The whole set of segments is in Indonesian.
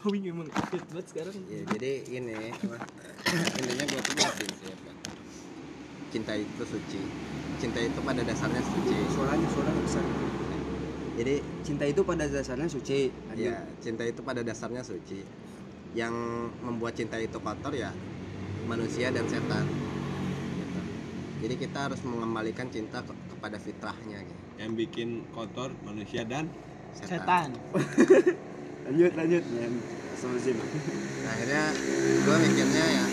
Emang fit banget sekarang. ya jadi ini intinya gue tuh sih apa cinta itu suci cinta itu pada dasarnya suci suaranya suaranya besar jadi cinta itu pada dasarnya suci ya cinta itu pada dasarnya suci yang membuat cinta itu kotor ya manusia dan setan Gitu. jadi kita harus mengembalikan cinta ke- kepada fitrahnya gitu. yang bikin kotor manusia dan Setan. lanjut lanjut. Ya Nah, akhirnya gue mikirnya ya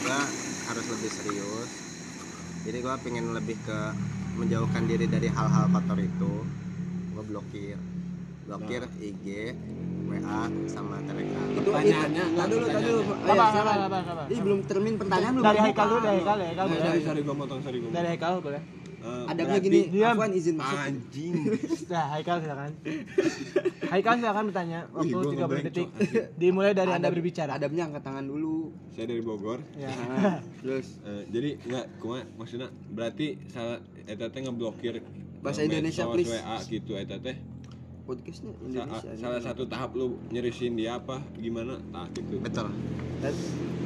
gue harus lebih serius. Jadi gue pengen lebih ke menjauhkan diri dari hal-hal kotor itu. Gue blokir. Blokir IG WA sama Telegram. Itu Pertanyaannya, itu. dulu tadi dulu. Apa, apa, apa? Ih, belum termin pertanyaan belum? Dari. Haikal dulu, dari Haikal, dari Haikal. Sorry sorry gue motong sorry gue Dari Haikal boleh. Adabnya gini Diam. Afwan izin masuk anjing Nah, Haikal silakan. Haikal silakan bertanya waktu 30 ngeblank, detik. Dimulai dari Anda Adab- berbicara. adabnya angkat tangan dulu saya dari Bogor Ya. Nah, terus Eh, jadi nggak kuma maksudnya berarti salah eta teh ngeblokir Bahasa Indonesia, please. WA gitu eta teh podcastnya Sa- Indonesia salah satu tahap lu nyerisin dia apa gimana nah gitu betul Dan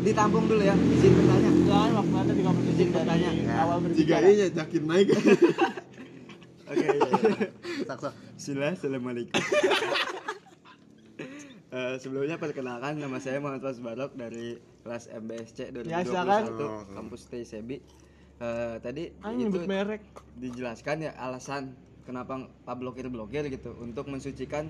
ditampung dulu ya izin bertanya Silakan waktu Anda 30 detik dari bertanya. awal jika berbicara. ini yakin naik oke iya, iya. sok Sila, assalamualaikum. Eh, sebelumnya perkenalkan nama saya Muhammad Fas Barok dari kelas MBSC 2021 Ya, silakan. kampus TISEBI. Eh, tadi Ah, itu merek. dijelaskan ya alasan kenapa Pak blokir blokir gitu untuk mensucikan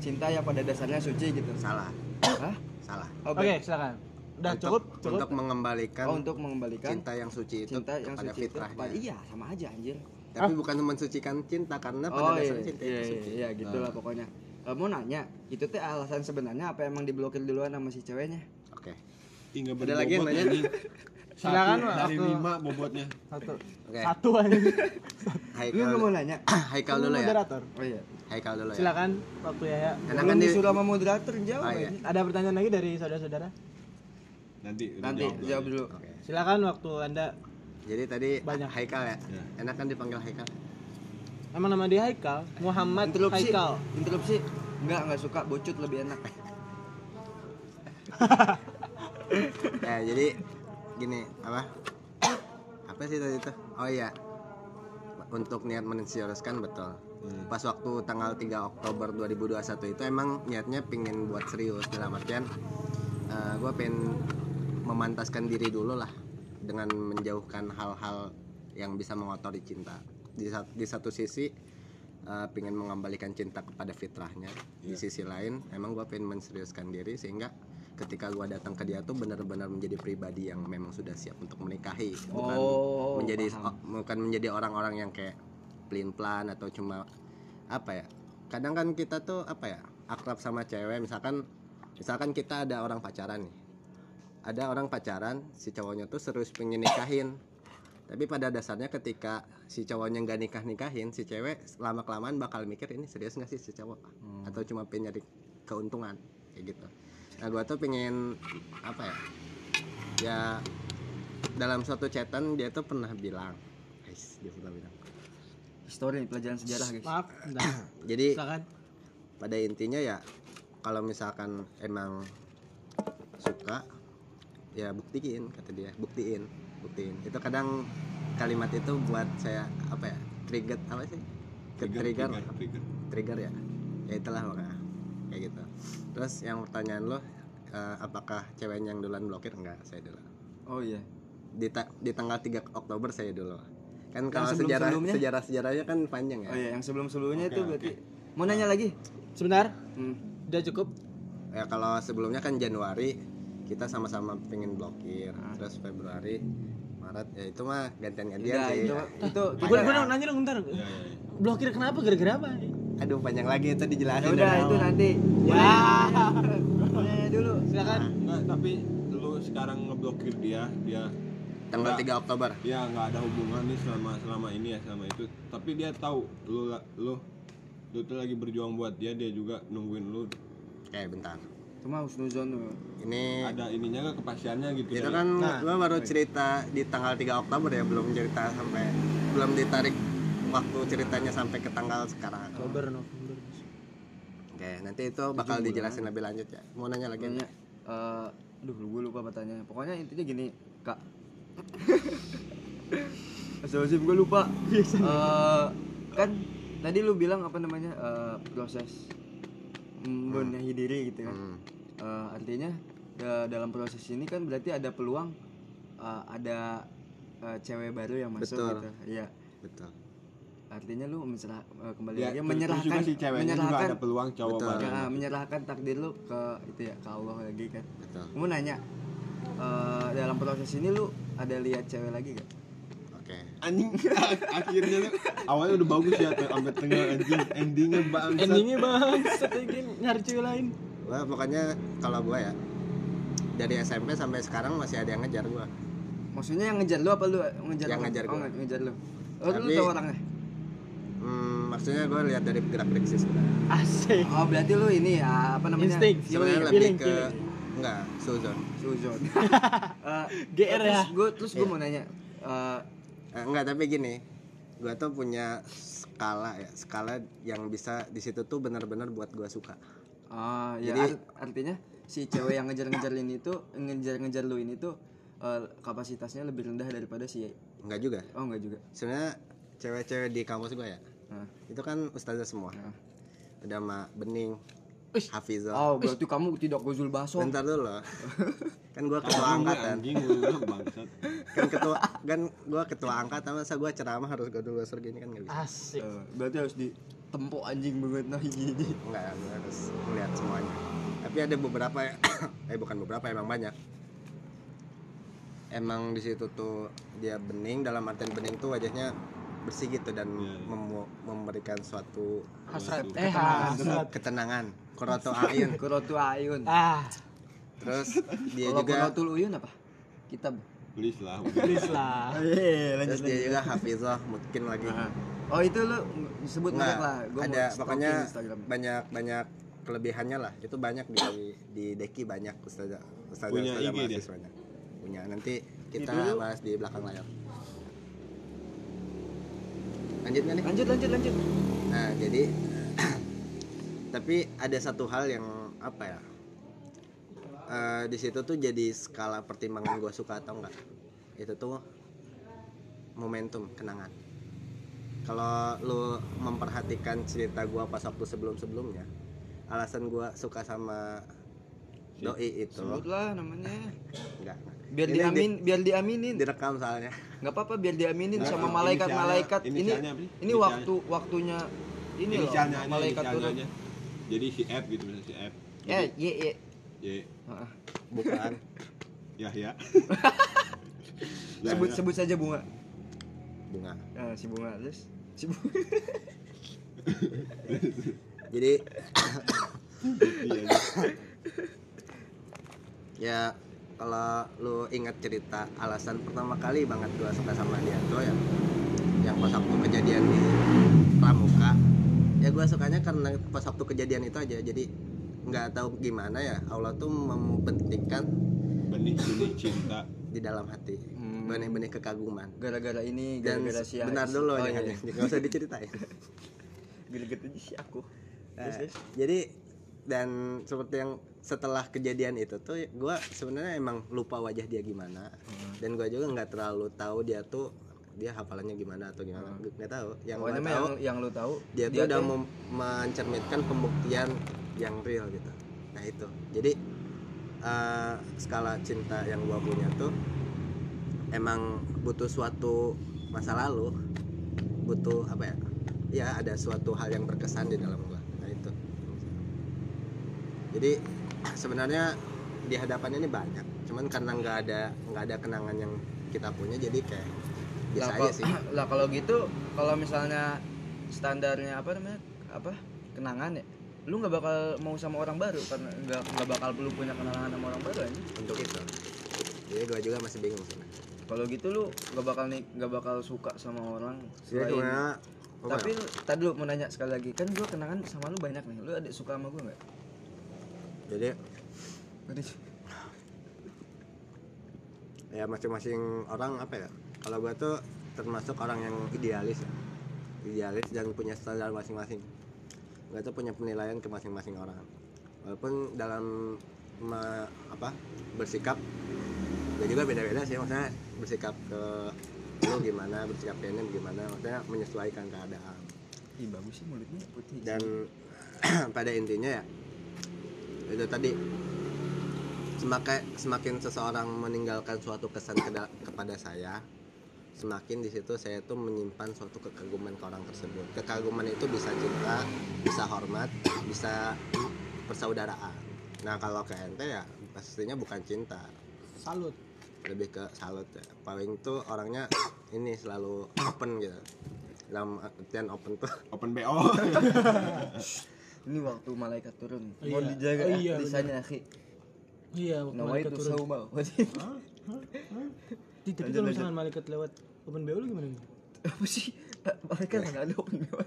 cinta yang pada dasarnya suci gitu. salah Hah? salah Oh, Oke, baik. silakan. Udah untuk, cukup, cukup. untuk mengembalikan Oh, untuk mengembalikan cinta yang suci itu cinta yang kepada suci itu fitrahnya kepada- iya sama aja anjir. tapi bukan mensucikan cinta karena pada Oh iya, dasarnya cinta iya, itu iya, suci iya, gitu lah pokoknya. Eh, mau nanya, itu teh alasan sebenarnya apa emang diblokir duluan sama si ceweknya? oke tinggal Ada lagi yang nanya? Silakan, Satu dari waktu- lima bobotnya Satu. Oke. Satu aja. Lu Haikal nggak mau nanya? Haikal dulu ya moderator. Oh iya. Haikal dulu ya Silakan waktu ya. ya. Enak Belum kan di disuruh sama moderator jawab Oh, iya. Ada pertanyaan lagi dari saudara-saudara? nanti Nanti jawab dulu. Oke. Silakan waktu Anda Jadi tadi Banyak. Haikal ya? Ya. Enak kan dipanggil Haikal? Emang nama dia Haikal, Muhammad Interupsi. Haikal. Interupsi. Enggak, enggak suka bocut lebih enak. ya jadi gini apa? Apa sih tadi itu? Oh iya. Untuk niat mensiaruskan betul. Pas waktu tanggal 3 Oktober 2021 itu emang niatnya pingin buat serius dalam artian gue pengen memantaskan diri dulu lah dengan menjauhkan hal-hal yang bisa mengotori cinta di, di satu sisi eh, pengen mengembalikan cinta kepada fitrahnya di sisi lain emang gue pengen menseriuskan diri sehingga ketika gue datang ke dia tuh benar-benar menjadi pribadi yang memang sudah siap untuk menikahi. Bukan Oh, menjadi paham. bukan menjadi orang-orang yang kayak pelin plan atau cuma apa ya kadang kan kita tuh apa ya akrab sama cewek. Misalkan misalkan kita ada orang pacaran nih. Ada orang pacaran si cowoknya tuh serius pengen nikahin. Tapi pada dasarnya ketika si cowoknya nggak nikah nikahin si cewek lama kelamaan bakal mikir ini serius nggak sih si cowok? Atau cuma pengen nyari keuntungan kayak gitu nah gua tuh pengen apa ya ya dalam suatu chatan dia tuh pernah bilang guys dia pernah bilang. Histori pelajaran sejarah, guys. Maaf, jadi Silakan. pada intinya ya kalau misalkan emang suka ya buktiin kata dia buktiin buktiin. Itu kadang kalimat itu buat saya apa ya trigger apa sih? Ke trigger. trigger, trigger. trigger ya? Ya itulah makanya kayak gitu terus yang pertanyaan lo eh, apakah ceweknya yang duluan blokir enggak saya dulu Oh iya. di, ta- di tanggal 3 Oktober saya dulu kan Yang kalau sejarah sebelum-sebelumnya? sejarah sejarahnya kan panjang ya Oh iya, yang sebelum-sebelumnya Oke, itu oke. berarti mau nanya lagi? Sebentar, Hmm. udah cukup. ya kalau sebelumnya kan Januari kita sama-sama pengen blokir terus Februari Maret ya itu mah gantian-gantian Udah, sih itu itu Gue gue nanya dong bentar. ya, ya, ya. Blokir kenapa? Gara-gara apa? Aduh panjang lagi itu Ya dijelasin udah dari itu awal. nanti. Ya. Nanya dulu. Silakan. Nggak, tapi lu sekarang ngeblokir dia dia tanggal 3 Oktober ya nggak ada hubungan nih selama selama ini ya selama itu tapi dia tahu lu lu lu tuh lagi berjuang buat dia dia juga nungguin lu oke bentar Cuma husnuzon tuh. ini ada ininya gak kepastiannya gitu itu dari- kan Nah. gua baru cerita di tanggal 3 Oktober ya belum cerita sampai belum ditarik waktu ceritanya sampai ke tanggal sekarang. Oktober, November. oke nanti itu bakal dijelasin lebih lanjut ya. Mau nanya lagi Nanya, eh duh gue lupa pertanyaannya. Pokoknya intinya gini kak. Astagfirullahaladzim gue lupa. Eh, kan tadi lu bilang apa namanya eh, proses membenahi diri gitu kan. Hmm. Eh, artinya da- dalam proses ini kan berarti ada peluang eh, ada eh, cewek baru yang masuk Betul. gitu. Iya. Betul artinya lu mencerah eh, kembali Ya, lagi menyerahkan juga si ceweknya juga menyerahkan ada peluang cowok Betul. ya, menyerahkan takdir lu ke itu ya ke Allah lagi kan betul Gue mau nanya eh, dalam proses ini lu ada lihat cewek lagi gak? oke Anjing akhirnya tuh awalnya udah bagus ya sampai tengah anjing endingnya bangsat. endingnya bang ingin nyari cewek lain gua pokoknya kalau gua ya dari SMP sampai sekarang masih ada yang ngejar gua Maksudnya yang ngejar lu apa lu ngejar Yang orang? ngejar oh, gua. nge- ngejar lu. Oh, lu Tapi- tau orangnya? Maksudnya gua lihat dari gerak gerik sih sebenarnya asik Oh, berarti lu ini ya apa namanya? Insting. Feeling. sebenarnya lebih feeling, ke feeling. enggak suzon Suzon. Eh, GR ya terus gue terus gue mau nanya eh, Eh, enggak tapi gini gua tuh punya skala ya skala yang bisa di situ tuh benar-benar buat gua suka ah, ya Jadi- art- artinya si cewek yang ngejar-ngejar ini tuh ngejar-ngejar lu ini tuh kapasitasnya lebih rendah daripada si enggak juga Oh, enggak juga. sebenarnya cewek-cewek di kampus gua ya Nah. itu kan ustazah semua Nah. ada mak bening Wih. Hafizah Oh, berarti kamu tidak gozul baso. bentar dulu kan gua ketua Kamu angkatan anjing lu bangsat. kan ketua kan gua ketua angkatan masa gua ceramah harus godul gosor gini kan nggak bisa asik Eh, berarti harus ditempok anjing banget nah gini. enggak gua harus melihat semuanya tapi ada beberapa ya eh bukan beberapa emang banyak emang di situ tuh dia bening dalam artian bening tuh wajahnya bersih gitu dan Iya, iya. mem- memberikan suatu hasrat eh hasrat. Ketenangan. Koroto ayun. Kurotu Ayun. ah. Terus dia Kalau juga Kurotul Uyun apa? Kitab. Please lah. please. Lah. Terus dia juga hafizah mungkin lagi. Oh, itu lu sebut Enggak, merek lah. Gua ada pokoknya banyak banyak kelebihannya lah. Itu banyak di di deki banyak ustazah ustazah Punya ustazah IG dia? mahasiswanya. punya. Nanti kita bahas di belakang layar lanjut nggak nih Lanjut, lanjut, lanjut. nah jadi tapi ada satu hal yang apa ya Eh, di situ tuh jadi skala pertimbangan gue suka atau enggak itu tuh momentum kenangan kalau lu memperhatikan cerita gua pas waktu sebelum sebelumnya alasan gua suka sama doi itu Sebutlah namanya. enggak Biar Ini diamin, biar diaminin. di- direkam soalnya nggak apa-apa biar diaminin Nah, sama malaikat-malaikat. Ini ini waktu waktunya ini loh malaikat turun. aja. Jadi si F gitu misalnya si F. Eh, ye ye. Y Heeh. bukan ya ya. Sebut sebut saja bunga. bunga Eh, si bunga terus si bunga. jadi ya kalau lu ingat cerita alasan pertama kali banget gua suka sama dia tuh ya yang pas waktu kejadian di Pramuka ya gua sukanya karena pas waktu kejadian itu aja jadi nggak tahu gimana ya Allah tuh membentikkan Benih-benih cinta. di dalam hati Hmm. benih-benih kekaguman Gara-gara ini, dan gara-gara si benar dulu oh, jangan iya. nggak usah diceritain Gila-gila aja si aku. Nah, terus. jadi dan seperti yang setelah kejadian itu tuh gue sebenarnya emang lupa wajah dia gimana. Hmm. dan gue juga nggak terlalu tahu dia tuh dia hafalannya gimana atau gimana. Nggak tahu. Yang gue Hmm. Pokoknya mah tahu yang, yang lu tahu? dia tuh udah mem- mencerminkan pembuktian yang real gitu. Nah itu. Jadi eh, skala cinta yang gue punya tuh emang butuh suatu masa lalu butuh apa ya? Ya ada suatu hal yang berkesan di dalam jadi sebenarnya di hadapan ini banyak. Cuman karena nggak ada nggak ada kenangan yang kita punya jadi kayak biasa lah, aja sih. lah kalau gitu kalau misalnya standarnya apa namanya apa kenangan ya lu nggak bakal mau sama orang baru karena nggak nggak bakal perlu punya kenalan sama orang baru aja untuk itu. Jadi gua juga masih bingung sih. Kalau gitu lu nggak bakal nih nggak bakal suka sama orang Jadi selain tapi ya? lu- tadi lu mau nanya sekali lagi kan gua kenangan sama lu banyak nih. Lu ada suka sama gua nggak jadi ya masing-masing orang apa ya kalau gua tuh termasuk orang yang idealis ya. Idealis dan punya standar masing-masing. Gue tuh punya penilaian ke masing-masing orang. Walaupun dalam me- apa bersikap gue juga beda-beda sih maksudnya bersikap ke lu gimana bersikap ke ini gimana maksudnya menyesuaikan keadaan. Ih bagus sih mulutnya putih. dan pada intinya ya itu tadi. Semakin semakin seseorang meninggalkan suatu kesan keda- kepada saya semakin di situ saya tuh menyimpan suatu kekaguman ke orang tersebut. Kekaguman itu bisa cinta bisa hormat bisa persaudaraan. Nah kalau ke ente ya pastinya bukan cinta. Salut. lebih ke salut ya. Paling tuh orangnya ini selalu open gitu. Dalam artian open tuh. Open BO Ini waktu malaikat turun. Oh, Mau iya. dijaga Oh, ya iya, lisannya akhi. Iya, waktu Nama malaikat itu turun. sauma. Di, tapi kalau misalkan malaikat lewat open BO lu gimana gitu? Apa sih? Malaikat nggak ada open BO.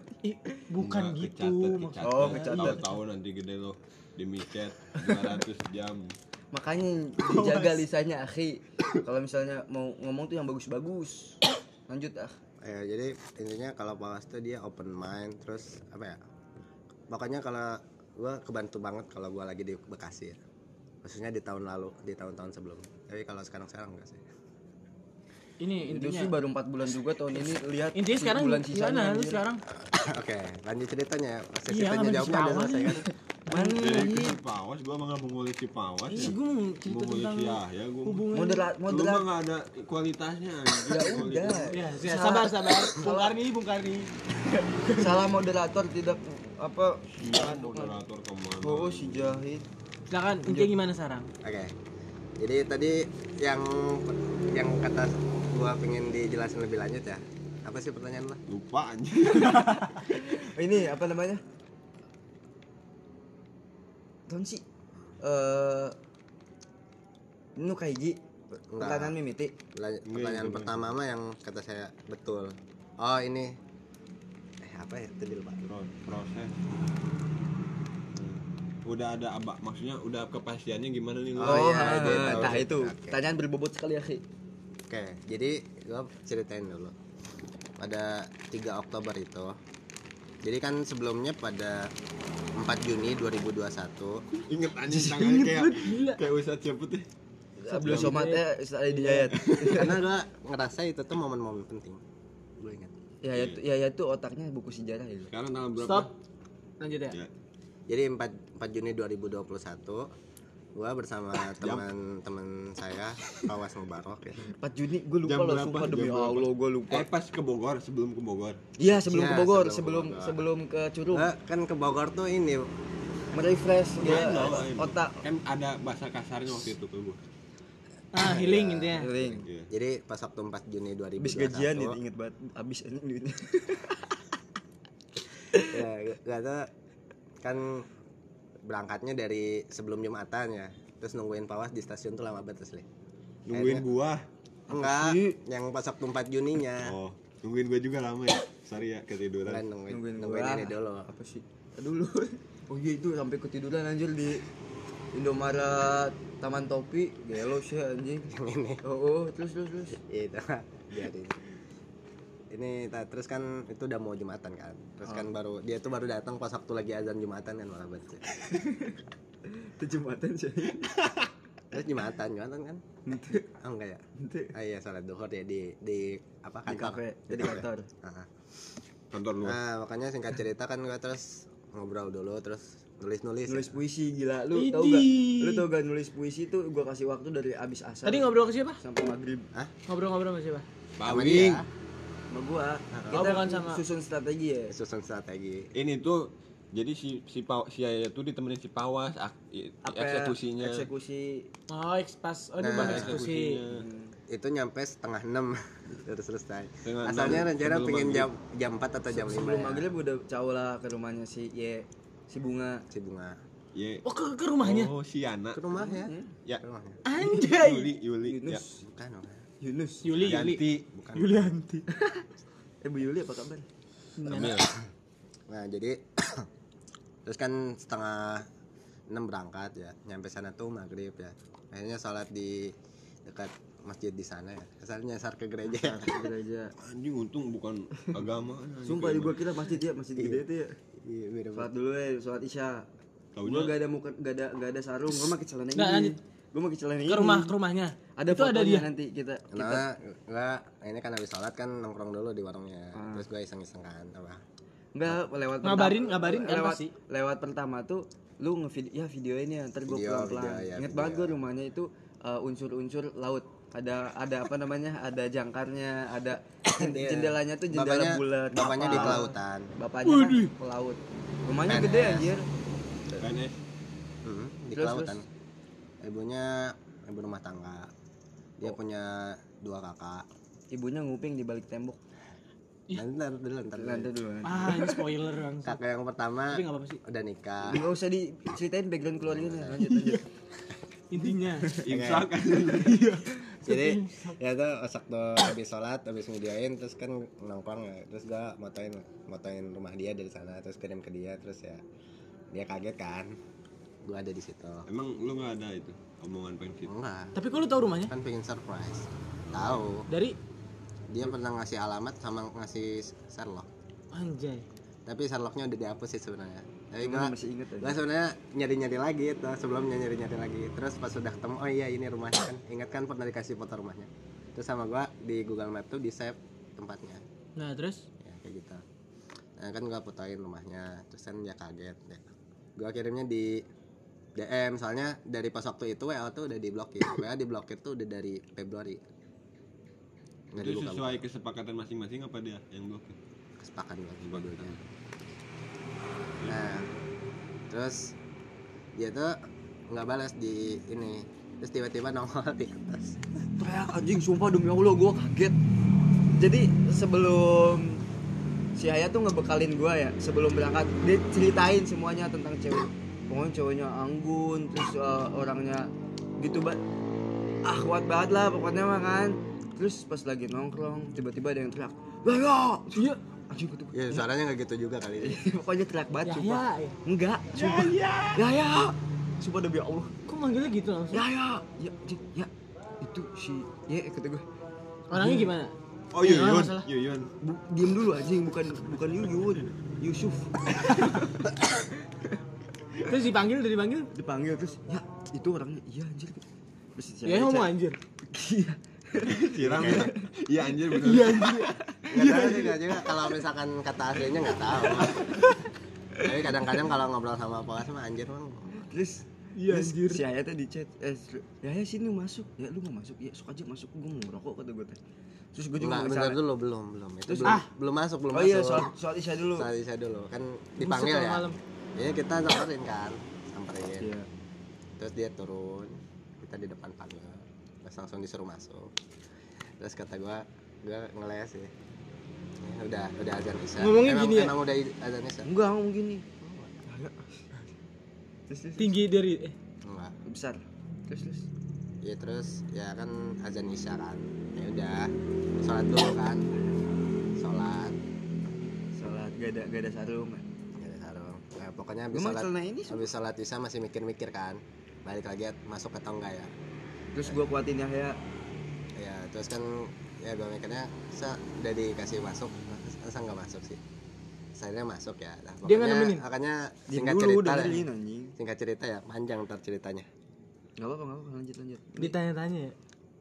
Bukan Nggak, gitu kecatat, maksudnya. kecatat. Oh, kecatat. tahu-tahu nanti gede lo di micet 200 jam Makanya dijaga lisannya akhi. Kalau misalnya mau ngomong tuh yang bagus-bagus. Lanjut ah. ya jadi intinya kalau Pawas tuh dia open mind terus apa ya pokoknya kalau gua kebantu banget kalau gua lagi di Bekasi ya khususnya di tahun lalu di tahun-tahun sebelum tapi kalau sekarang sekarang enggak sih Ini Itu intinya. sih baru 4 bulan juga tahun ini lihat Intinya sekarang bulan gimana sisanya lu anjir. sekarang? oke lanjut ceritanya sesi Iya, tanya ngambil jawab si udah selesai ini. kan Mana jadi nih? si Pawas gua mah nggak mengulik si Pawas Iya, ya gue mau cerita tentang si Yahya gua hubungan. Moderat lu mah moderat. nggak ada kualitasnya. Ya udah. Ya, ya, sabar sabar. Bung Karni, Bung Karni. Salah moderator tidak apa? Iya, moderator ke mana? Oh si Jahit Silakan, intinya gimana sekarang? oke. Jadi tadi yang yang kata gua pengen dijelasin lebih lanjut ya. Apa sih pertanyaan lo? Lupa anjing. Oh, ini apa namanya? Don sih? Eh nu kaiji? Pertanyaan mimiti. Pertanya- pertanyaan pertama mah yang kata saya betul. Oh ini apa ya? Tadi lupa Pro- proses Hmm. udah ada abak maksudnya udah kepastiannya gimana nih lu Oh, iya, ah, iya, nah sih. itu. Oke. pertanyaan berbobot sekali ya Ki. Oke, jadi gue ceritain dulu. Pada 3 Oktober itu, jadi kan sebelumnya pada 4 Juni 2021, inget anjing tangannya kayak kayak Ustadz siapa tuh? Sebelum somatnya saya diayat karena gue ngerasa itu tuh momen-momen penting. Ya ya itu- ya ya itu otaknya buku sejarah itu sekarang tanggal berapa Stop. Lanjut ya. ya Jadi 4, 4 Juni 2021, gue bersama teman-teman saya, Pawas Mubarok ya. 4 Juni gue lupa Jam loh berapa? sumpah demi? Allah gue lupa eh pas ke Bogor sebelum ke Bogor iya sebelum Iya, ke Bogor sebelum sebelum ke Bogor. sebelum ke Curug Gua kan ke Bogor tuh ini merefresh ya, ini. otak kan ada bahasa kasarnya waktu itu ke gue Ah, healing intinya. healing. Iya. jadi pas waktu 4 Juni 2021 habis gajian itu inget banget. Habis ini. Duitnya ya gak tau kan berangkatnya dari sebelum jumatan ya. Terus nungguin pawas di stasiun tuh lama banget asli. Nungguin gua? Enggak yang pas waktu 4 Juninya. Oh nungguin gua juga lama ya? Sorry ya ketiduran. Kan nungguin, nungguin nungguin, gua. ini dulu. Apa sih? Dulu oh iya itu sampai ketiduran anjir di Indomaret Taman Topi gelo sih anjing. Yang ini. Oh, oh terus terus terus. Ya itu. Jadi ini ta- terus kan itu udah mau jumatan kan. Terus kan baru dia tuh baru datang pas waktu lagi azan jumatan kan malah banget itu jumatan sih. Terus jumatan jumatan kan? Ente, oh enggak ya? Ah iya salat duhur ya di di apa di kantor. kafe jadi kafe. kantor. Ah. kantor lu Nah, makanya singkat cerita kan gue terus ngobrol dulu terus nulis-nulis. nulis ya. puisi gila lu tau Idih. gak lu tau gak nulis puisi tuh gua kasih waktu dari abis asar Tadi ngobrol ke siapa? sampai maghrib Hah? Ngobrol-ngobrol sama siapa? Sama Pawing dia. sama gua Oh, kita bukan sama- susun strategi ya Susun strategi. ini tuh jadi si si Paw, si Yaya tuh ditemenin si Pawas ak, apa eksekusinya eksekusi Oh, eks- pas oh ini Nah, bang eksekusi. Itu nyampe setengah enam terus selesai. Setengah Asalnya rencana pengen jam jam 4 atau jam 5 sebelum ya. maghrib udah caw lah ke rumahnya si Ye si bunga Si bunga. Ye. Oh, ke, ke rumahnya. oh si Yana Ke rumahnya. ya Ke rumahnya. Anjay. Yuli Yuli ya Yunus Bukan, bukan. Yunus Yuli, Yuli. bukan. Yulianti. eh Bu Yuli apa kabar Ambil. Nah, jadi terus kan setengah 6 berangkat ya. Nyampe sana tuh maghrib ya. Akhirnya sholat di dekat masjid di sana ya. Asalnya nyasar ke gereja ya. ke gereja anjing untung bukan agama sumpah di gua kira masjid ya masjid gede itu ya Iya, beda sholat dulu ya sholat isya Taunya- gue gak ada muka gak ada gak ada sarung gue pakai celana Nggak, ini lanjut. gue pakai celana ini Ke rumah ke rumahnya. ada itu ada dia. nanti kita kita Nah, enggak, ini kan habis sholat kan nongkrong dulu di warungnya. Ah. Terus gue iseng-iseng kan, apa? Enggak, lewat Ngabarin- pertama- ngabarin kan lewat, pasti. Lewat pertama tuh lu ngevideo ya video ini ya, ntar gue Video, pelan pelan. video, ya, Ingat banget gue rumahnya itu uh, unsur-unsur laut. Ada ada apa namanya? Ada jangkarnya, ada Iya. jendelanya tuh jendela Bapaknya, bulat. bapaknya di kelautan. Bapaknya kan pelaut. Rumahnya gede anjir. PNS Hmm, di Terus, kelautan. Ibunya ibu rumah tangga. Dia Oh. punya dua kakak. Ibunya nguping di balik tembok. Nanti ntar dulu, ntar dulu. Lantai dulu. Ah, ini spoiler bang. Kakak yang pertama Tapi nggak apa-apa sih. udah nikah. Enggak usah diceritain background keluarganya. Lanjut lanjut. Intinya. imsak kan Jadi ya tuh osak tuh habis sholat, habis videoin terus kan nongkrong ya. Terus gua motoin motoin rumah dia dari sana terus kirim ke dia terus ya dia kaget kan. Gua ada di situ. emang lu nggak ada itu omongan pengen gitu Enggak, Tapi kok lu tahu rumahnya? kan pengen surprise. Tahu, Dari dia pernah ngasih alamat sama ngasih Sherlock. anjay. Tapi Sherlocknya udah dihapus sih sebenarnya. Tapi Emang gua masih inget aja. gua sebenarnya nyari-nyari lagi itu sebelumnya nyari-nyari lagi. Terus pas sudah ketemu, oh iya ini rumahnya kan. Ingat kan pernah dikasih foto rumahnya. Terus sama gua di Google Map tuh di save tempatnya. Nah terus Ya kayak gitu. Nah kan gua fotoin rumahnya, terus kan dia kaget. Ya. Gua kirimnya di DM soalnya dari pas waktu itu WA tuh udah diblokir. WA diblokir tuh udah dari Februari. Nggak itu sesuai kesepakatan masing-masing apa dia yang blokir kesepakatan dua-duanya. Nah, terus dia tuh nggak balas di ini. Terus tiba-tiba nongol di atas. teriak anjing sumpah demi allah gue kaget jadi sebelum si Haya tuh ngebekalin gue ya sebelum berangkat dia ceritain semuanya tentang cewek pokoknya ceweknya anggun terus uh, orangnya gitu banget ah kuat banget lah pokoknya mah kan terus pas lagi nongkrong tiba-tiba ada yang teriak iya anjing gue tuh Ya suaranya nggak gitu juga kali ini. pokoknya teriak banget ya sumpah. ya, ya. enggak sumpah. Ya ya sumpah demi allah. Kok manggilnya gitu langsung? ya ya ya anjing, ya. Itu si ya kata gue. Orangnya gimana? oh Iya, Yuyun. Yuyun Bu, diem dulu anjing. Bukan bukan Yuyun Yusuf. Terus dipanggil, udah dipanggil? dipanggil terus? Ya itu orangnya. Iya anjir. Terus Ya ngomong anjir. iya. Siram ya iya anjir bener Nggak tahu sih nggak juga kalau misalkan kata aslinya nggak tahu. Tapi kadang-kadang kalau ngobrol sama Poas mah anjir mah. terus Iya, anjir. si Ayah tuh di chat eh ya ya sini masuk ya lu mau masuk ya sok aja masuk gue mau ngerokok kata gue teh terus gue juga Enggak, mau bentar ke sana. dulu belum belum. Itu Terus- belum ah. belum masuk belum oh masuk. iya soal soal Isya dulu Soal Isya dulu kan dipanggil ya. malam. Iya kita samperin kan, samperin. iya Terus dia turun, kita di depan pagar. Terus langsung disuruh masuk. Terus kata gua, gua ngeles sih. Ya, udah udah azan isya. Ngomongnya emang, gini ya? Emang udah azan isya? enggak ngomong gini Ya. terus terus Tinggi dari eh Enggak. besar terus terus Ya terus ya kan azan isya kan. Ya udah sholat dulu kan. Sholat. sholat gak ada gak ada sarung Gak ada sarung. Nah, pokoknya habis Emang sholat, ini habis sholat isya masih mikir-mikir kan. Balik lagi masuk atau enggak ya. terus gue kuatin Yahya ya terus kan ya gue mikirnya sa udah dikasih masuk masa nggak masuk sih. Saya masuk ya. Nah, Dia nggak nemenin? makanya singkat dulu cerita ya. dengerin anjing. Singkat cerita ya panjang ntar ceritanya. Nggak apa-apa nggak apa-apa lanjut lanjut. Ditanya-tanya ya.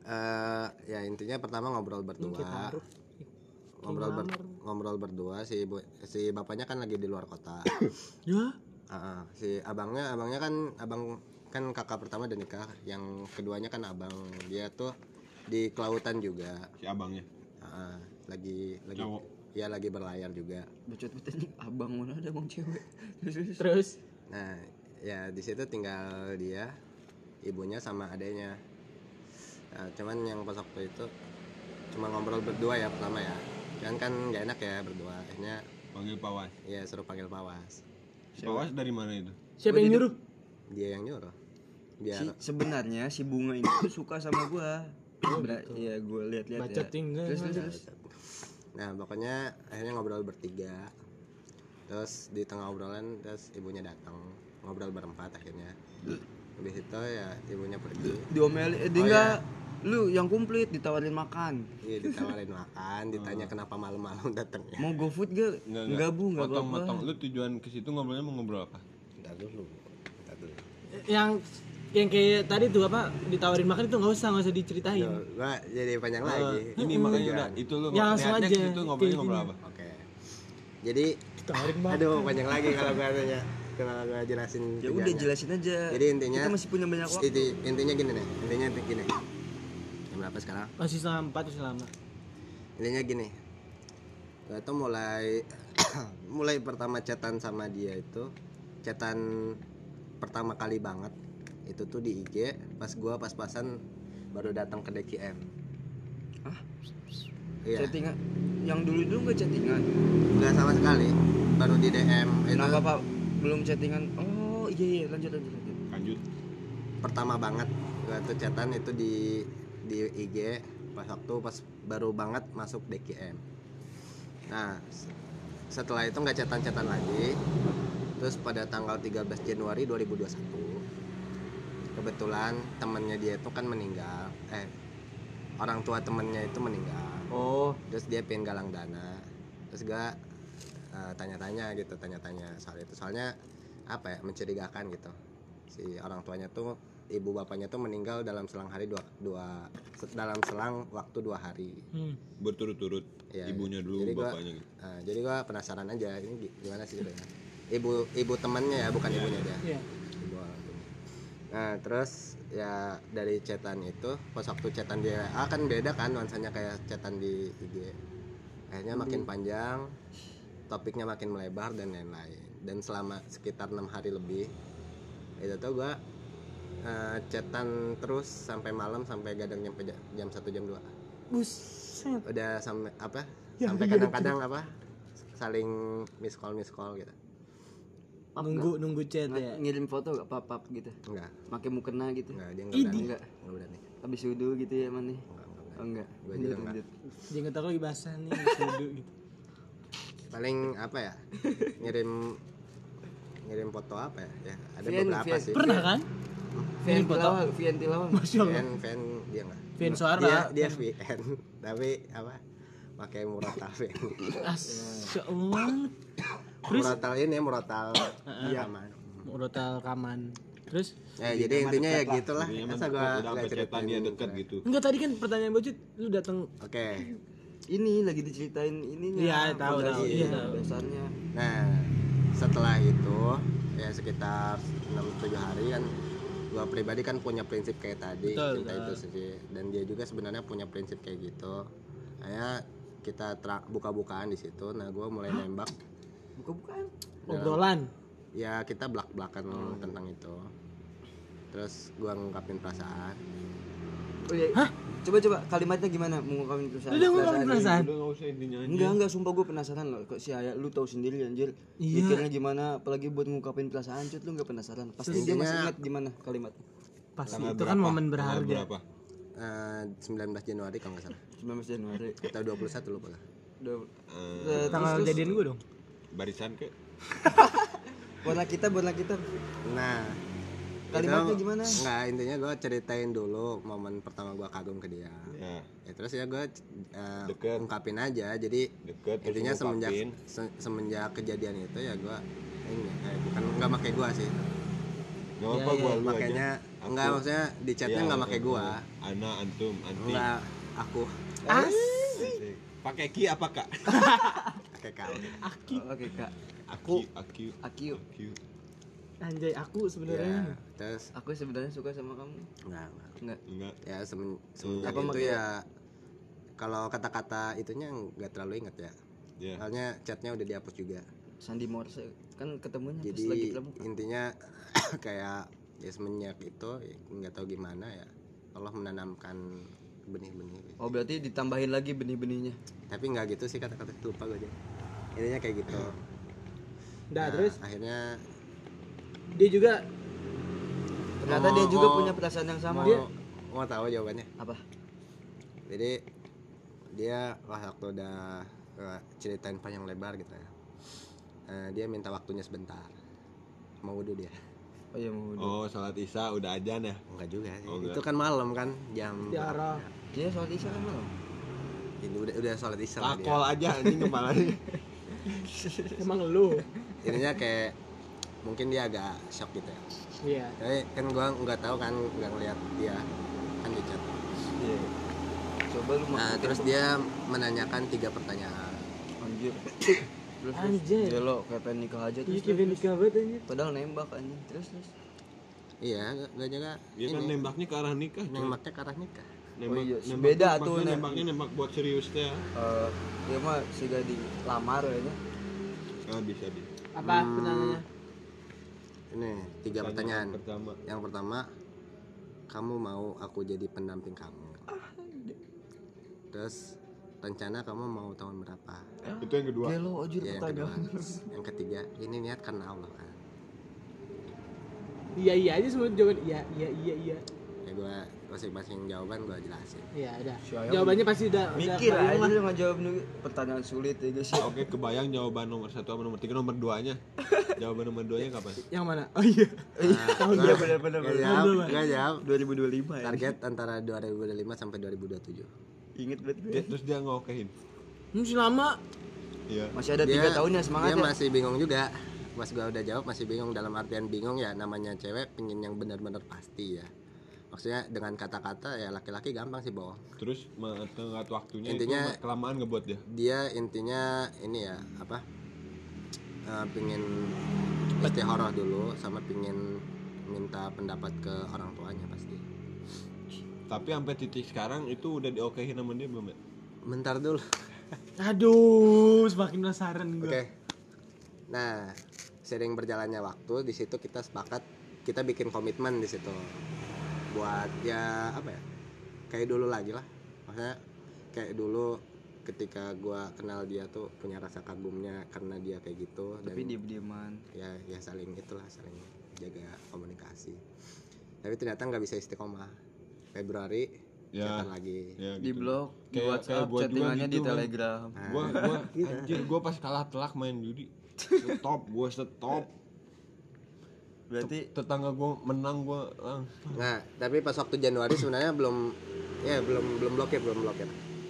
Eh ya intinya pertama ngobrol berdua. ngobrol ber- ngobrol berdua si ibu si bapaknya kan lagi di luar kota. Ya, ah. si abangnya abangnya kan abang kan kakak pertama dan nikah yang keduanya kan abang. Dia tuh di kelautan juga si abangnya ah. lagi lagi Cowok. ya lagi berlayar juga bacot bacot anjing abang mana ada abang cewek terus terus terus Nah, ya di situ tinggal dia, ibunya sama adanya. Nah, cuman yang pas waktu itu cuma ngobrol berdua ya pertama ya. Kan kan gak enak ya berdua. Akhirnya panggil pawas ya suruh panggil Pawas. pawas dari mana itu siapa yang nyuruh? Dia yang nyuruh. Biar si, sebenarnya si bunga ini tuh suka sama gua ya gue lihat-lihat ya Bacot tinggal. terus terus, terus. Nah, pokoknya akhirnya ngobrol bertiga. Terus di tengah obrolan terus ibunya datang. Ngobrol berempat akhirnya. Habis itu ya ibunya pergi. diomeli eh, dia Oh, enggak lu yang komplit ditawarin makan iya ditawarin makan ditanya kenapa malam-malam datangnya mau go food gak Enggak, enggak bu enggak potong, apa-apa potong. Lu tujuan ke situ ngobrolnya mau ngobrol apa? Ntar dulu Ntar dulu Yang yang kayak tadi tuh apa ditawarin makan itu nggak usah nggak usah diceritain. Gua jadi panjang lagi. Ini makanya udah itu lu Ya, langsung aja, ngobrolnya kayak ngobrol gini. apa? oke. Jadi Ditawarin makan. aduh panjang lagi kalau gua tanya kalau gua jelasin ya udah jelasin aja. Jadi intinya kita masih punya banyak waktu. Inti, intinya gini nih intinya gini. Jam berapa sekarang? Masih selama empat masih lama. intinya gini gue tuh mulai mulai pertama chatan sama dia itu chatan pertama kali banget itu tuh di IG pas gua pas-pasan baru datang ke DKM Hah? iya. chattingan yang dulu dulu nggak chattingan? Nggak sama sekali. Baru di DM itu. Kenapa pak belum chattingan? Oh iya iya lanjut lanjut lanjut. Lanjut. pertama banget gua tuh chatan itu di di IG pas waktu pas baru banget masuk DKM nah setelah itu nggak chatan-chatan lagi. Terus pada tanggal 13 Januari 2021 kebetulan temennya dia itu kan meninggal. Eh orang tua temennya itu meninggal. Oh. Terus dia pengen galang dana. Terus gak eh, tanya-tanya gitu tanya-tanya soal itu. Soalnya apa ya mencurigakan gitu. Si orang tuanya tuh ibu bapaknya tuh meninggal dalam selang hari dua, dua dalam selang waktu dua hari. Hmm. Berturut-turut Iya, ibunya dulu Jadi gua- bapaknya gitu. Nah, jadi gua penasaran aja ini gi- gimana sih gitu ya. ibu ibu temannya ya bukan ibunya dia. Iya. Nah terus ya dari chatan itu pas waktu chatan dia ah kan beda kan nuansanya kayak chatan di IG akhirnya makin panjang topiknya makin melebar dan lain-lain. Dan selama sekitar enam hari lebih itu tuh gua eh, chatan terus sampai malam sampai gadang nyampe ja- jam satu jam 2 Buset. udah sampai apa? Ya, sampai iya, kadang-kadang apa? Saling miss call miss call gitu Nunggu nunggu chat ya. ngirim foto gak pap-pap gitu enggak pakai mukena gitu enggak dia enggak berani enggak enggak berani habis wudhu gitu ya mana enggak, enggak berani. oh enggak Gua juga enggak. lanjut. Jenggot aku lagi basah nih, sudu gitu. paling apa ya ngirim ngirim foto apa ya ya ada Vian, beberapa Vian. sih Pernah kan? Vian Ngirim foto? Tilawang Vian Tilawang Masya Allah. fan fan dia enggak Vian dia Suara. dia VN tapi apa pakai muratal VN Masya Allah. Terus? Muratal ini muratal rekaman. Urotal kaman. Terus? Ya jadi intinya ya gitulah. Masa gua udah nggak sampai chatan ceritain dia dekat gitu. enggak tadi kan pertanyaan bocit lu datang oke. Ini lagi diceritain ininya. Iya, tahu, tahu, iya, dasarnya Nah, setelah itu ya sekitar 6-7 hari kan gua pribadi kan punya prinsip kayak tadi Betul, cinta betul. itu sih. Dan dia juga sebenarnya punya prinsip kayak gitu. Akhirnya kita buka-bukaan di situ. Nah, gua mulai nembak. Buka-bukaan obrolan. Ya kita belak-belakan tentang itu. Terus gua ngungkapin perasaan. oh iya coba coba kalimatnya gimana mengungkapin perasaan Lu udah ngomongin perasaan. Udah enggak usah intinya aja. Enggak enggak sumpah gue penasaran loh kok si Ayah lu tahu sendiri anjir Iya. mikirnya gimana apalagi buat ngungkapin perasaan cut lu nggak penasaran pasti dia masih ingat gimana kalimatnya Pasti itu kan berapa? momen Tanggal berharga. berapa? Eh, 19 Januari kalau nggak salah. 19 Januari Atau 21 lupa lah. udah Eh, Tanggal jadian gue dong. Barisan ke? buatlah kita buatlah kita Nah, Kalimatnya itu- gimana? Nggak, intinya gua ceritain dulu momen pertama gua kagum ke dia. Ya, ya terus ya gue Deket. ungkapin aja jadi deket intinya semenjak se- semenjak kejadian itu ya gue ini eh, bukan nggak pakai gua sih Gak apa iya, gua lu makanya Aku. maksudnya di chatnya Iya, nggak pakai aku. gua Ana, antum, anti. enggak aku Asik. Pakai ki apa kak? pakai kau Aki. oke kak. Aku, aku, Aki aku. Anjay aku ya sebenarnya. terus? Aku sebenarnya suka sama kamu. Enggak enggak. Enggak? Enggak. ya semen, semenjak Apa itu ya kalau kata-kata itunya nggak terlalu inget ya. Ya. soalnya chatnya udah dihapus juga. Sandi Morse kan ketemunya pas jadi lagi intinya kayak ya semenjak itu ya nggak tahu gimana ya. Allah menanamkan benih-benih gitu. oh berarti ditambahin lagi benih-benihnya? Tapi nggak gitu sih kata-kata itu lupa gue aja. Intinya kayak gitu. Nah, terus? akhirnya dia juga ternyata dia juga oh. punya perasaan yang sama. mau mau tahu jawabannya. Apa? Jadi dia wah waktu udah eh, ceritain panjang lebar gitu ya. Eh, dia minta waktunya sebentar. Mau wudhu dia oh iya mau Oh, salat Isya udah ajan ya. enggak juga sih. Oh, enggak. itu kan malam kan jam Tiara. dia sholat isya kan malam ini udah udah sholat isya. Takol aja anjing kepalanya. Emang lu. ininya kayak mungkin dia agak shock gitu ya Iya. tapi kan gua nggak tahu kan nggak ngeliat dia kan di chat iya coba lu nah terus dia menanyakan tiga pertanyaan anjir terus Anjir. dia lo kayak pengen nikah aja Iya terus, kayak nikah banget anjir. padahal nembak anjing terus terus iya nggak jaga Dia kan nembaknya ke arah nikah. nembaknya ke arah nikah Nembak, Oh iya, nembak beda tuh, nembaknya nembak buat serius teh. ya. Eh, dia mah sih gak dilamar kayaknya Ah, bisa bisa. Apa pertanyaannya? ini tiga pertanyaan Pertama. yang pertama kamu mau aku jadi pendamping kamu terus rencana kamu mau tahun berapa Itu yang kedua. gelo anjir ya, yang kedua yang ketiga ini niat karena Allah kan Iya iya aja semua jawaban iya iya iya iya. ya gua masing-masing jawaban gua jelasin Iya udah. Ayam Jawabannya pasti udah udah mikir kebayang aja lah. lu ngejawab nih pertanyaan sulit ya guys Oke, kebayang jawaban nomor satu sama nomor tiga, nomor duanya. Jawaban nomor duanya kapan? Yang mana? Oh iya. tahun iya benar benar Gak benar jawab, gak jawab 2025 ya target antara 2025 sampai 2027 inget banget gue Dia, terus dia ngokehin. Masih lama. Iya. masih ada tiga tahun ya semangat dia ya masih bingung juga pas gua udah jawab masih bingung dalam artian bingung ya namanya cewek pingin yang benar-benar pasti ya maksudnya dengan kata-kata ya laki-laki gampang sih bohong Terus tenggat waktunya Intinya- itu kelamaan ngebuat dia. dia intinya ini ya apa eh, pingin istikharah dulu sama pingin minta pendapat ke orang tuanya pasti Tapi sampai titik sekarang itu udah diokehin sama dia belum ya? bentar dulu. Aduh, semakin penasaran oke. Gue. nah sering berjalannya waktu di situ kita sepakat kita bikin komitmen di situ. Buat ya apa ya kayak dulu lagi lah. Maksudnya kayak dulu ketika gua kenal dia tuh punya rasa kagumnya karena dia kayak gitu tapi diem dieman ya ya saling itulah saling jaga komunikasi. Tapi ternyata nggak bisa istiqomah Februari Ya. chatan lagi Ya, di gitu. blog di Kayak- WhatsApp kayak gua chattingannya di gitu, kan. Telegram Gua gua anjir gua pas kalah telak main judi. Stop, gua stop. berarti Tetangga gua menang gua langsung. nah tapi pas waktu Januari sebenarnya belum ya belum belum blokir belum blokir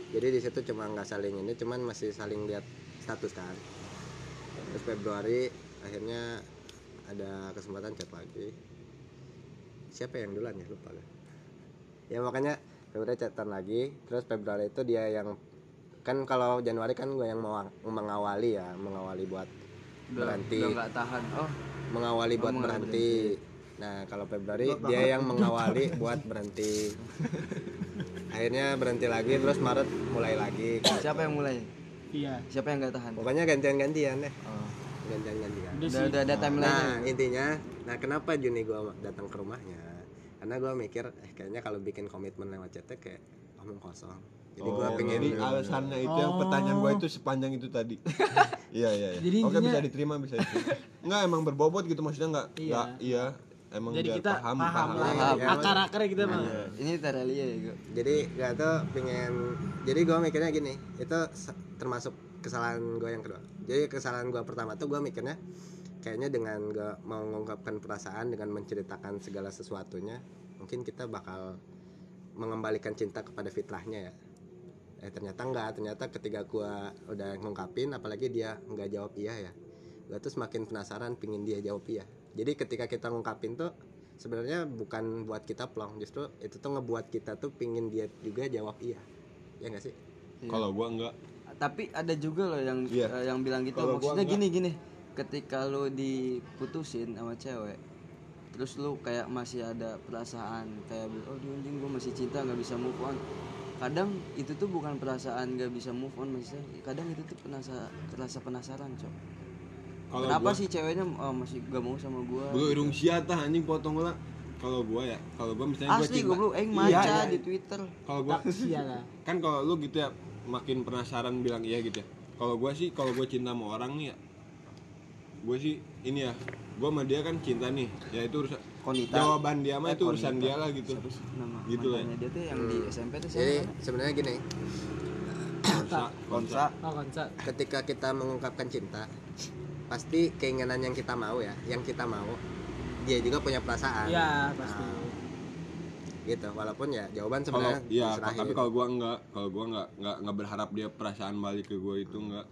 jadi di situ cuma nggak saling ini cuman masih saling lihat status kan terus Februari akhirnya ada kesempatan chat lagi siapa yang duluan ya lupa gue ya makanya Februari chatan lagi terus Februari itu dia yang kan kalau Januari kan gue yang mau mengawali ya mengawali buat udah berhenti udah nggak tahan oh mengawali buat mengawali berhenti. Nah, kalau Februari dia yang mengawali buat berhenti. Akhirnya berhenti lagi terus Maret mulai lagi. siapa yang mulai Iya. siapa yang nggak tahan Pokoknya gantian-gantian deh. oh. Gantian-gantian. Udah udah udah ada timeline Nah, intinya nah kenapa Juni gua datang ke rumahnya? Karena gua mikir eh kayaknya kalau bikin komitmen lewat chat kayak omong kosong. Jadi gua Oh, pengen jadi alasannya itu yang pertanyaan gua itu sepanjang itu tadi. iya iya iya. Jadi Oke intinya- bisa diterima bisa diterima. Enggak emang berbobot gitu maksudnya enggak Iya. enggak iya emang Jadi biar kita paham paham, lah. Paham. ya. Akar-akarnya kita mah. ini Terelia ya gue jadi gak tuh pengen jadi gue mikirnya gini itu termasuk kesalahan gue yang kedua jadi kesalahan gue pertama tuh gue mikirnya kayaknya dengan mau mengungkapkan perasaan dengan menceritakan segala sesuatunya mungkin kita bakal mengembalikan cinta kepada fitrahnya ya. Eh ternyata enggak ternyata ketika gue udah ngungkapin apalagi dia nggak jawab iya ya gue tuh semakin penasaran pingin dia jawab iya. Jadi ketika kita ngungkapin tuh sebenarnya bukan buat kita plong justru itu tuh ngebuat kita tuh pingin dia juga jawab iya. Ya nggak sih? Kalau gua enggak tapi ada juga loh yang Iya. eh, yang bilang gitu gua maksudnya gini gini ketika lo diputusin sama cewek terus lu kayak masih ada perasaan kayak oh dia anjing gue masih cinta nggak bisa move on kadang itu tuh bukan perasaan nggak bisa move on maksudnya kadang itu tuh penasa rasa penasaran cok kalau kenapa gua sih ceweknya oh, masih gak mau sama gue Gua irung siata anjing potong lah. Kalau gua ya, kalau gua misalnya gua asli cinta. gue aing Iya, maca iya. di twitter Kalau gua Iya kan kalau lu gitu ya makin penasaran bilang iya gitu ya. Kalau gua sih kalau gua cinta sama orang nih ya gua sih ini ya gua sama dia kan cinta nih. Ya itu urusan Konita. jawaban dia mah Eh, itu urusan Konita. dia lah gitu. Siapa sih? Nama Gitu lah. mantannya dia tuh yang di SMP tuh siapa? Jadi sebenarnya gini. Konsa. Konsa. Oh, konsa. ketika kita mengungkapkan cinta pasti keinginan yang kita mau ya yang kita mau dia juga punya perasaan. Iya, pasti. Nah, gitu. Walaupun ya jawaban sebenarnya iya tapi kalau gua enggak kalau gua enggak enggak enggak berharap dia perasaan balik ke gua itu enggak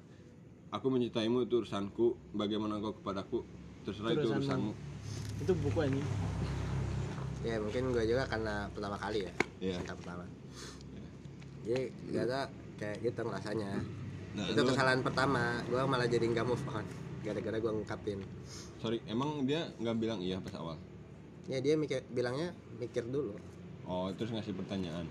aku mencintaimu itu urusanku. Bagaimana kau kepadaku? Terserah itu Urusanmu. urusanmu. Itu buku anjing. ya mungkin gue juga karena pertama kali ya. Iya. cinta pertama. Jadi gak tau kayak gitu rasanya. Nah, itu kesalahan pertama. Gue malah jadi nggak move on. Gara-gara gue ngungkapin. Sorry emang dia nggak bilang iya pas awal? Ya dia mikir bilangnya mikir dulu. Oh terus ngasih pertanyaan?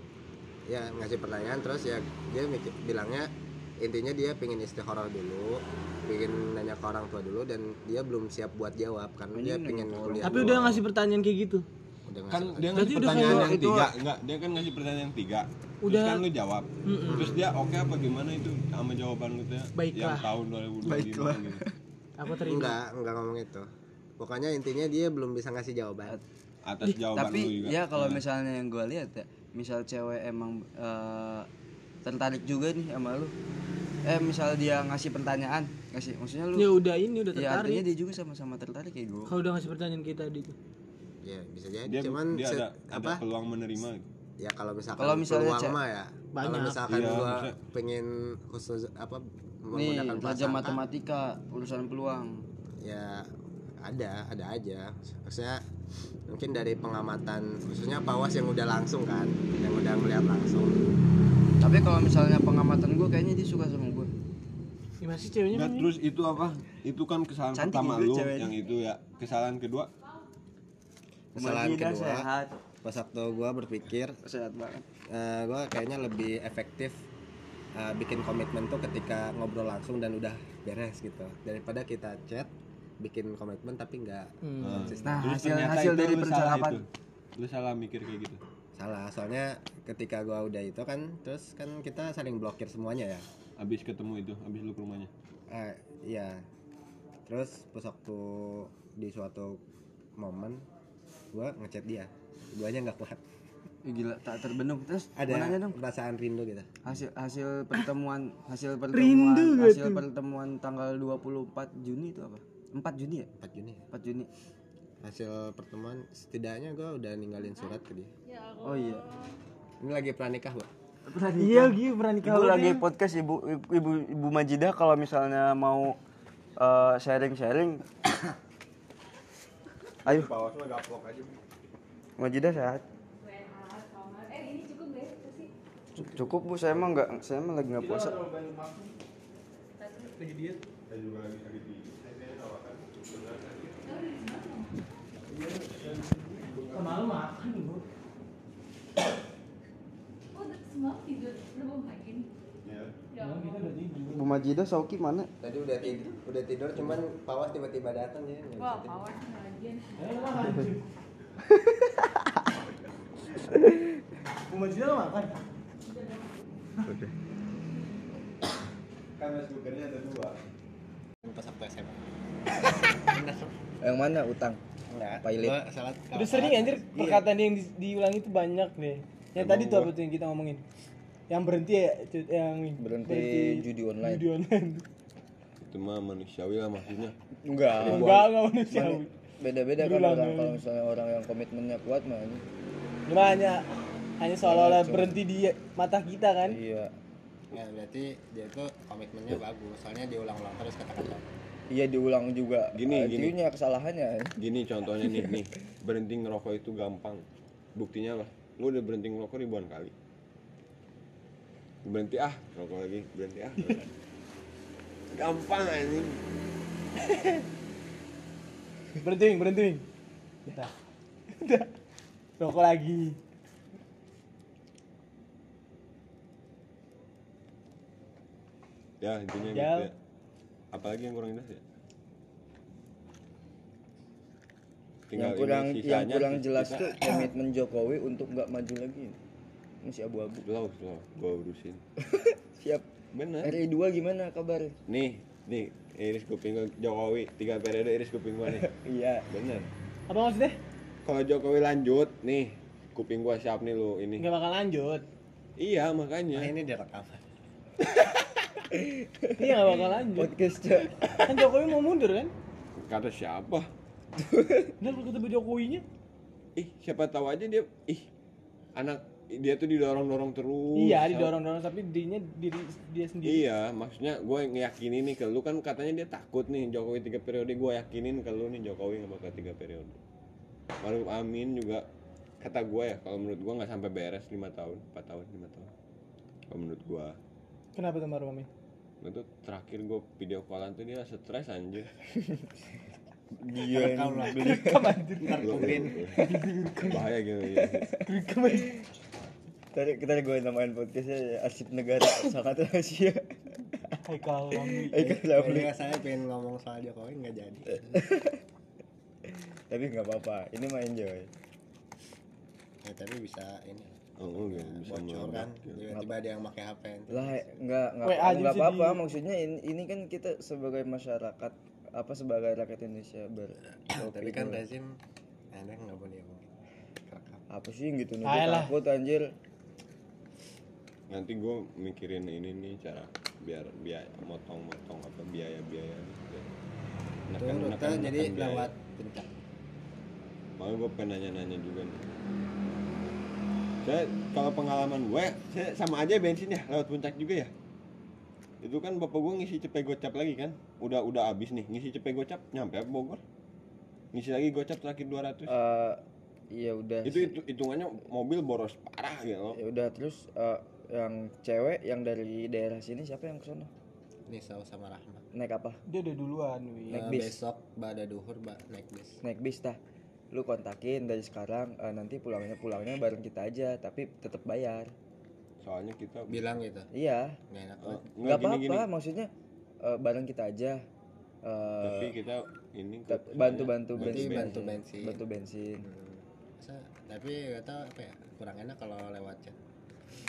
Ya ngasih pertanyaan terus ya dia mikir bilangnya intinya dia pingin istikharah dulu pingin nanya ke orang tua dulu dan dia belum siap buat jawab karena dia pingin kuliah Tapi udah ngasih pertanyaan kayak gitu. udah kan ngasih dia ngasih pertanyaan yang itu- tiga. enggak dia kan ngasih pertanyaan yang tiga. Terus Udah- kan lu jawab. Mm-mm. terus dia oke apa gimana itu sama jawaban lu tuh ya? Baiklah. yang tahun 2025 gitu Aku terima. enggak enggak ngomong itu. Pokoknya intinya dia belum bisa ngasih jawaban. Atas jawaban tapi lu juga. ya kalau Nah, misalnya yang gue lihat ya misal cewek emang eh, tertarik juga nih sama lu eh misal dia ngasih pertanyaan ngasih maksudnya lu Ya udah ini udah ya artinya tertarik. dia juga sama-sama tertarik kayak gue Kalau udah ngasih pertanyaan kita tadi tuh. ya bisa jadi dia cuman dia ada, ada apa peluang menerima gitu. ya kalau misalkan Kalau misalnya peluang cek- mah ya kalau Banyak. misalkan Iya, gua pengen khusus apa nih menggunakan raja prasangka, matematika urusan peluang ya ada ada aja maksudnya mungkin dari pengamatan khususnya pawas yang udah langsung kan yang udah melihat langsung tapi kalau misalnya pengamatan gue kayaknya dia suka sama gue Gimana sih ceweknya? Nah, terus itu apa? Itu kan kesalahan Cantik pertama lu ceweknya. yang itu ya. Kesalahan kedua kesalahan Majidah kedua sehat pas waktu gua berpikir sehat banget eh, gua kayaknya lebih efektif eh, bikin komitmen tuh ketika ngobrol langsung dan udah beres gitu daripada kita chat bikin komitmen tapi nggak Hmm. konsisten nah Terus hasil hasil dari percakapan itu. Lu salah mikir kayak gitu. salah soalnya ketika gua udah itu kan terus kan kita saling blokir semuanya ya Abis ketemu itu, abis lu ke rumahnya. eh iya terus pas waktu di suatu momen gua ngechat dia duanya nggak kuat Ih, gila tak terbendung terus ada nanya dong perasaan rindu gitu hasil hasil pertemuan hasil pertemuan Rindu hasil tuh? pertemuan tanggal 24 Juni itu apa 4 Juni ya? 4 Juni. 4 Juni. Hasil pertemuan setidaknya gua udah ninggalin surat ke dia. Oh iya. Ini lagi pranikah bu Iya, gitu pernah nikah. Ibu lagi podcast ibu ibu ibu Majidah kalau misalnya mau eh, sharing-sharing. Ayo. Bawas mah gaplok aja. Majidah sehat? Eh ini cukup deh sih. C- cukup bu. Saya emang nggak saya emang lagi nggak puasa. Lagi diet. Saya juga lagi sakit gigi. Malu makan bu. Oh semalam tidur udah bangun pagi nih. Ya. Ya. Bu Majidah Sauki mana tadi udah tidur udah tidur cuman pawas tiba-tiba datang ya Wah lah, lanjut. Bu Majida lo makan? Kan rice cookernya ada dua. pas waktu SMA yang mana utang enggak Pilot. gua salat Udah sering anjir perkataan dia yang di- diulang itu banyak deh. Yang tadi tuh apa tuh yang kita ngomongin? Yang berhenti ya, yang. Berhenti judi online. Judi online. Itu mah manusiawi lah maksudnya. enggak Enggak, enggak manusiawi. beda-beda kan orang ya. kalau misalnya orang yang komitmennya kuat mah ini. Cuma hanya hanya seolah-olah berhenti di mata kita kan. iya ya berarti dia tuh komitmennya bagus soalnya diulang-ulang terus kata-kata iya diulang juga Gini, gini. artinya kesalahannya Gini contohnya nih, nih berhenti ngerokok itu gampang. Buktinya apa? Lu udah berhenti ngerokok ribuan kali. Berhenti ah, rokok lagi, berhenti ah. Gampang anjing. Berhenti, berhenti. Udah. Rokok lagi. Ya intinya Jal. gitu ya. Apalagi yang kurang jelas ya? yang ini kurang yang kurang jelas tuh komitmen Jokowi untuk nggak maju lagi masih abu-abu Slow, slow, gua urusin. siap Bener. RI 2 gimana kabar Nih, nih, iris kuping gua Jokowi tiga periode iris kuping gua nih. iya Bener. Apa maksudnya? Kalau Jokowi lanjut, nih kuping gua siap nih lu ini. Enggak bakal lanjut. Iya makanya. nah ini direkam Iya enggak bakal lanjut. podcast Cok. Kan Jokowi mau mundur kan? Kata siapa? Nah, kalau ketemu Jokowinya, ih siapa tahu aja dia ih anak dia tuh didorong dorong terus iya didorong-dorong tapi dirinya diri dia sendiri. iya maksudnya gue ngeyakinin nih ke lu kan katanya dia takut nih Jokowi tiga periode gue yakinin ke lu nih Jokowi nggak bakal tiga periode Maruf Amin juga kata gue ya kalau menurut gue nggak sampai beres lima tahun empat tahun lima tahun kalau menurut gue Kenapa tuh Maruf Amin? Itu terakhir gue video callan tuh dia stres anjir Dia beli bahaya gitu ya Rekam anjir. Tadi kita gue namain podcastnya arsip negara sangat rahasia. Haikal. Eh kan Sabli. Jadi saya pengen ngomong soal Jokowi nggak jadi. Tapi nggak apa-apa. Ini mah enjoy. Ya tapi bisa ini oh, oh, gitu, bisa bocor kan. Tiba-tiba ada yang pakai HP. Lah nggak nggak nggak apa-apa. Maksudnya ini, ini kan kita sebagai masyarakat apa sebagai rakyat Indonesia ber Tapi kan rezim ada nggak boleh ngomong. Apa sih yang gitu nih takut anjir nanti gue mikirin ini nih cara biar biaya motong-motong apa biaya-biaya gitu. Itu Nekan- rute nekan- jadi biaya. lewat puncak. Makanya gue pengen nanya-nanya juga nih. Saya kalau pengalaman gue, saya sama aja bensin ya lewat puncak juga ya. Itu kan bapak gue ngisi cepet gocap lagi kan, udah udah abis nih ngisi cepet gocap nyampe apa Bogor. Ngisi lagi gocap terakhir 200 Eh ya udah itu itu hitungannya mobil boros parah gitu loh. ya udah terus eh, yang cewek yang dari daerah sini siapa yang ke sana Nisa sama Rahma. naik apa Dia udah duluan, Wi. Naik Eh, bis. besok bada duhur ba naik bis. naik bis dah lu kontakin dari sekarang eh, nanti pulangnya pulangnya bareng kita aja tapi tetap bayar Soalnya kita Bilang gitu. iya Nggak enak. Banget. nggak nggak apa-apa maksudnya eh, bareng kita aja Eh, Tapi kita ini bantu-bantu bensin bantu bensin. bantu bensin Hmm. Masa, tapi gak tau apa ya kurang enak kalau lewat chat.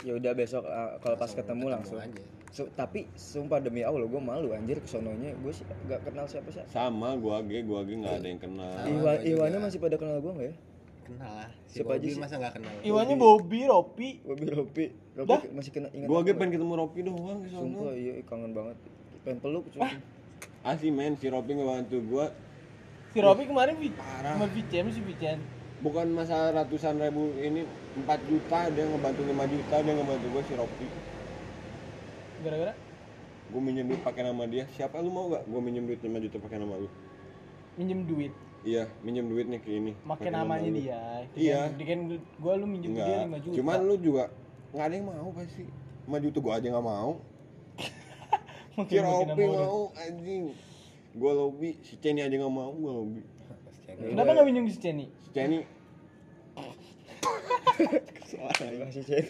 ya udah besok eh, kalau pas Langsung ketemu langsung aja. Su- tapi sumpah demi allah gue malu anjir kesononya gue sih gak kenal siapa siapa sama gua ge gua ge nggak ada yang kenal. Juga. Iwannya masih pada kenal gue nggak ya Kenal lah. Si Siapa aja Bobby sih? masa gak kenal? Iwannya Bobby, Ropi. Bobby Ropi Ropi Dah. masih kena ingat ge nggak? pengen ketemu Ropi doang sono. sumpah iya kangen banget pengen peluk cuy Asli men si Ropi ngebantu gua Si Ropi kemarin vi- Parah. sama Vicen si Vicen. bukan masalah ratusan ribu ini 4 juta dia ngebantu 5 juta dia ngebantu gue si Ropi Gara-gara? Gue minjem duit pakai nama dia. Siapa? Lu mau gak gue minjem duit 5 juta pakai nama lu? Minjem duit, iya minjem duitnya ke ini. Pakai nama namanya lu. dia. Iya. Dia kan gua lu minjem ke dia enggak 5 juta. cuman lu juga nggak ada yang mau pasti. 5 juta gue aja nggak mau. Si Makin- makin Ropi nama orang. mau anjing. Gue lobby si Ceni aja nggak mau gue lobby. Kenapa nggak minjem si Ceni? si Ceni masih cewek